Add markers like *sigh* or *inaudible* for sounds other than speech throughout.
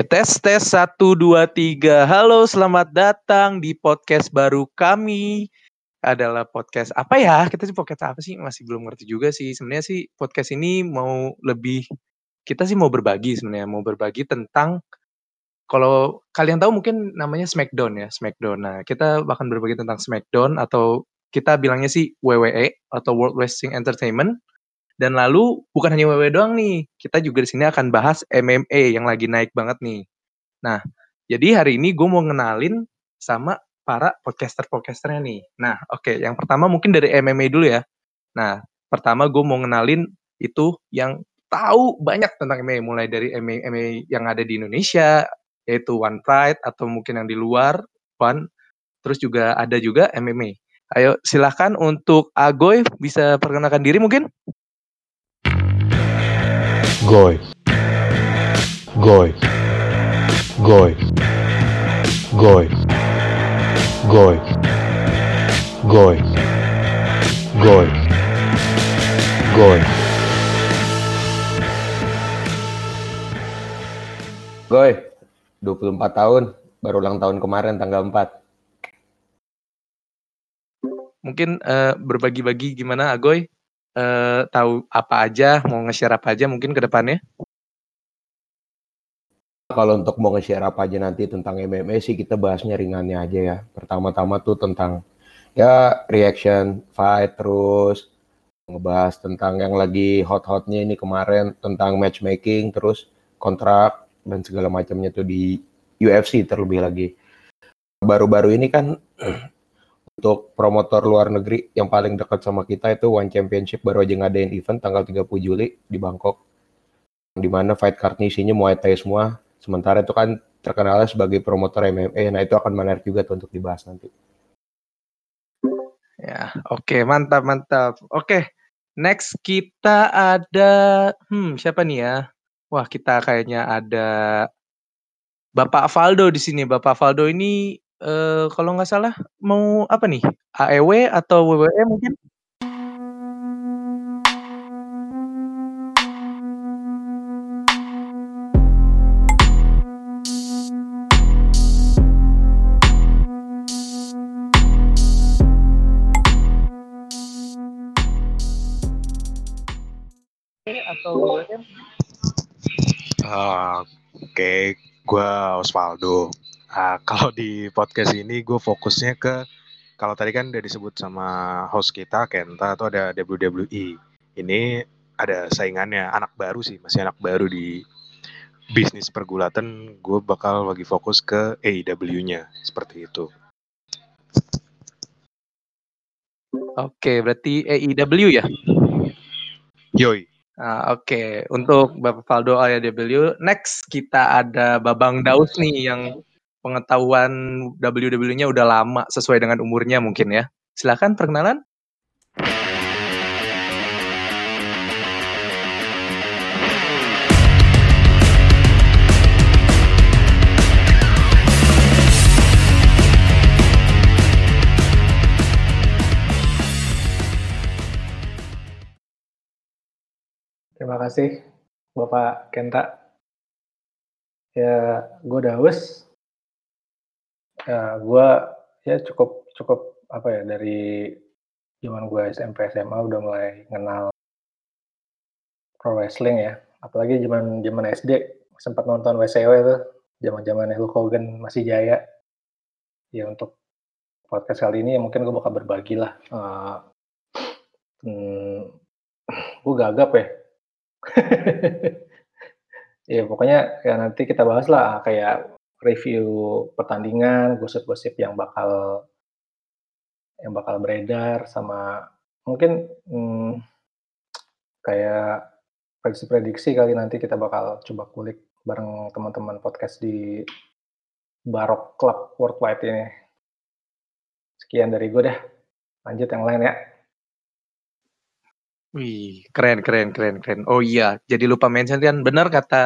tes tes satu dua tiga. Halo, selamat datang di podcast baru kami. Adalah podcast apa ya? Kita sih podcast apa sih? Masih belum ngerti juga sih. Sebenarnya sih podcast ini mau lebih kita sih mau berbagi sebenarnya, mau berbagi tentang kalau kalian tahu mungkin namanya Smackdown ya, Smackdown. Nah, kita bahkan berbagi tentang Smackdown atau kita bilangnya sih WWE atau World Wrestling Entertainment dan lalu bukan hanya WWE doang nih, kita juga di sini akan bahas MMA yang lagi naik banget nih. Nah, jadi hari ini gue mau ngenalin sama para podcaster-podcasternya nih. Nah, oke, okay, yang pertama mungkin dari MMA dulu ya. Nah, pertama gue mau ngenalin itu yang tahu banyak tentang MMA, mulai dari MMA, MMA yang ada di Indonesia, yaitu One Pride, atau mungkin yang di luar, One, terus juga ada juga MMA. Ayo silahkan untuk Agoy bisa perkenalkan diri mungkin? Goy. Goy. Goy. Goy. Goy. Goy. Goy. Goy. Goy, 24 tahun, baru ulang tahun kemarin tanggal 4. Mungkin uh, berbagi-bagi gimana Agoy uh, tahu apa aja, mau nge-share apa aja mungkin ke depannya? Kalau untuk mau nge-share apa aja nanti tentang MMA sih kita bahasnya ringannya aja ya. Pertama-tama tuh tentang ya reaction fight terus ngebahas tentang yang lagi hot-hotnya ini kemarin tentang matchmaking terus kontrak dan segala macamnya tuh di UFC terlebih lagi. Baru-baru ini kan *clears throat* untuk promotor luar negeri yang paling dekat sama kita itu One Championship baru aja ngadain event tanggal 30 Juli di Bangkok. Di mana fight card isinya Muay Thai semua. Sementara itu kan terkenal sebagai promotor MMA. Nah, itu akan menarik juga tuh untuk dibahas nanti. Ya, oke, okay, mantap, mantap. Oke, okay, next kita ada, hmm, siapa nih ya? Wah, kita kayaknya ada Bapak Faldo di sini. Bapak Faldo ini uh, kalau nggak salah mau apa nih, AEW atau WWE mungkin? atau WWE? Uh, Oke, gue Osvaldo. Uh, *laughs* kalau di podcast ini gue fokusnya ke kalau tadi kan udah disebut sama host kita Kenta atau ada WWE. Ini ada saingannya anak baru sih, masih anak baru di bisnis pergulatan. Gue bakal lagi fokus ke AEW-nya seperti itu. Oke, berarti AEW ya? Yoi. Uh, Oke, okay. untuk Bapak Faldo AEW, next kita ada Babang Daus nih yang pengetahuan WWE-nya udah lama sesuai dengan umurnya mungkin ya. Silahkan perkenalan. Terima kasih Bapak Kenta. Ya, gue Daus, Ya, gue ya cukup cukup apa ya dari zaman gue SMP SMA udah mulai kenal pro wrestling ya. Apalagi zaman zaman SD sempat nonton WCW itu zaman zaman Hulk Hogan masih jaya. Ya untuk podcast kali ini ya mungkin gue bakal berbagi lah. Uh, hmm, gue gagap ya. *laughs* ya pokoknya ya nanti kita bahas lah kayak review pertandingan, gosip-gosip yang bakal yang bakal beredar sama mungkin hmm, kayak prediksi-prediksi kali nanti kita bakal coba kulik bareng teman-teman podcast di Barok Club Worldwide ini. Sekian dari gue deh. Lanjut yang lain ya. Wih, keren, keren, keren, keren. Oh iya, jadi lupa mention kan benar kata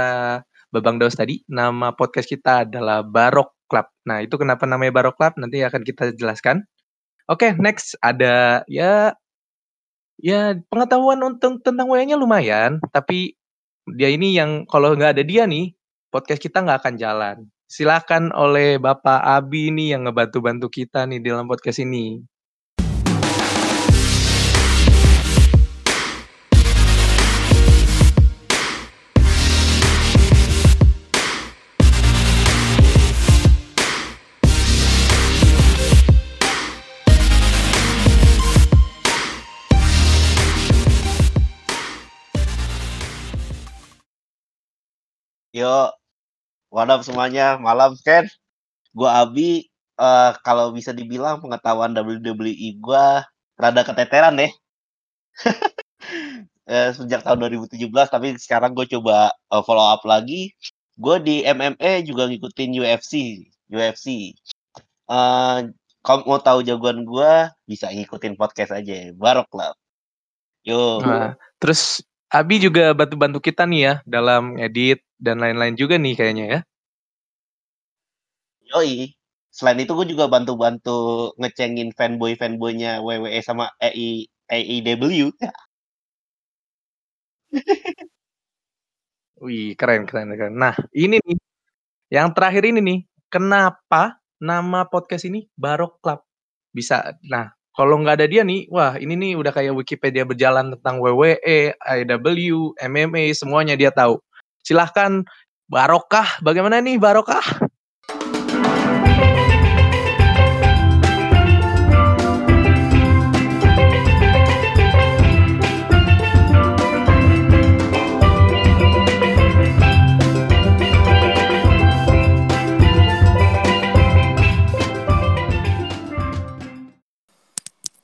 Babang Daus tadi, nama podcast kita adalah Barok Club. Nah, itu kenapa namanya Barok Club nanti akan kita jelaskan. Oke, okay, next ada ya ya pengetahuan untuk tentang WA-nya lumayan, tapi dia ini yang kalau nggak ada dia nih, podcast kita nggak akan jalan. Silakan oleh Bapak Abi nih yang ngebantu-bantu kita nih dalam podcast ini. Yo, what up semuanya, malam Ken. Gua Abi, eh, kalau bisa dibilang pengetahuan WWE gua rada keteteran deh. *laughs* Eh, sejak tahun 2017, tapi sekarang gue coba eh, follow up lagi. Gue di MMA juga ngikutin UFC, UFC. Eh, kalau mau tahu jagoan gua bisa ngikutin podcast aja, Barok lah. Yo, Nah, terus Abi juga bantu-bantu kita nih ya dalam edit dan lain-lain juga nih kayaknya ya. yoi. Selain itu gue juga bantu-bantu ngecengin fanboy-fanboynya WWE sama E EI, AEW. *laughs* Wih, keren, keren, keren. Nah, ini nih, yang terakhir ini nih, kenapa nama podcast ini Barok Club? Bisa, nah, kalau nggak ada dia nih, wah ini nih udah kayak Wikipedia berjalan tentang WWE, AEW, MMA, semuanya dia tahu. Silahkan, Barokah, bagaimana nih Barokah?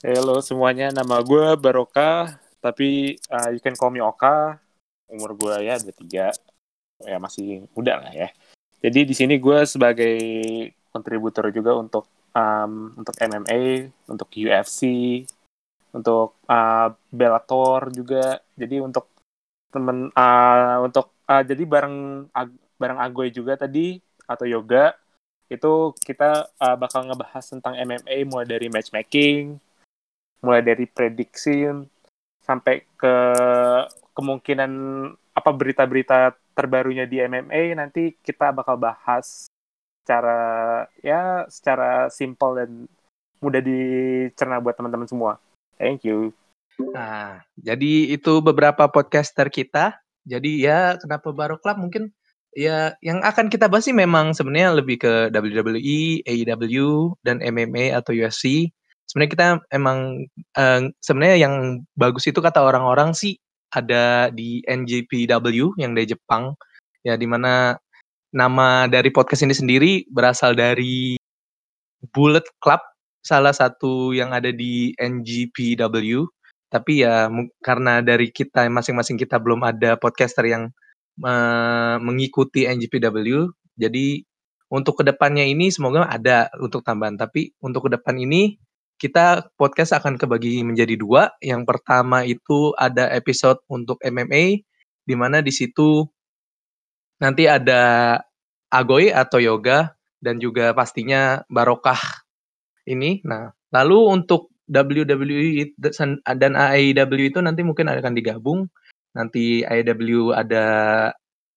Halo semuanya, nama gue Baroka, tapi uh, you can call me Oka. Umur gue ya 23, ya masih muda lah ya. Jadi di sini gue sebagai kontributor juga untuk um, untuk MMA, untuk UFC, untuk uh, Bellator juga. Jadi untuk temen uh, untuk uh, jadi bareng bareng Agoy juga tadi atau yoga itu kita uh, bakal ngebahas tentang MMA mulai dari matchmaking, mulai dari prediksi sampai ke kemungkinan apa berita-berita terbarunya di MMA nanti kita bakal bahas secara ya secara simple dan mudah dicerna buat teman-teman semua. Thank you. Nah, jadi itu beberapa podcaster kita. Jadi ya kenapa Barok Club mungkin ya yang akan kita bahas sih memang sebenarnya lebih ke WWE, AEW dan MMA atau UFC. Sebenarnya kita emang eh, sebenarnya yang bagus itu kata orang-orang sih ada di NJPW yang dari Jepang. Ya di mana nama dari podcast ini sendiri berasal dari Bullet Club salah satu yang ada di NGPW tapi ya karena dari kita masing-masing kita belum ada podcaster yang eh, mengikuti NGPW jadi untuk ke depannya ini semoga ada untuk tambahan. Tapi untuk ke depan ini kita podcast akan kebagi menjadi dua yang pertama itu ada episode untuk MMA di mana di situ nanti ada Agoy atau Yoga dan juga pastinya Barokah ini. Nah, lalu untuk WWE dan AEW itu nanti mungkin akan digabung. Nanti AEW ada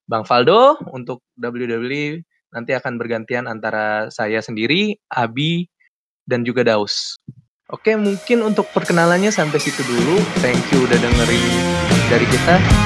Bang Faldo untuk WWE nanti akan bergantian antara saya sendiri, Abi, dan juga Daus. Oke, mungkin untuk perkenalannya sampai situ dulu. Thank you udah dengerin dari kita.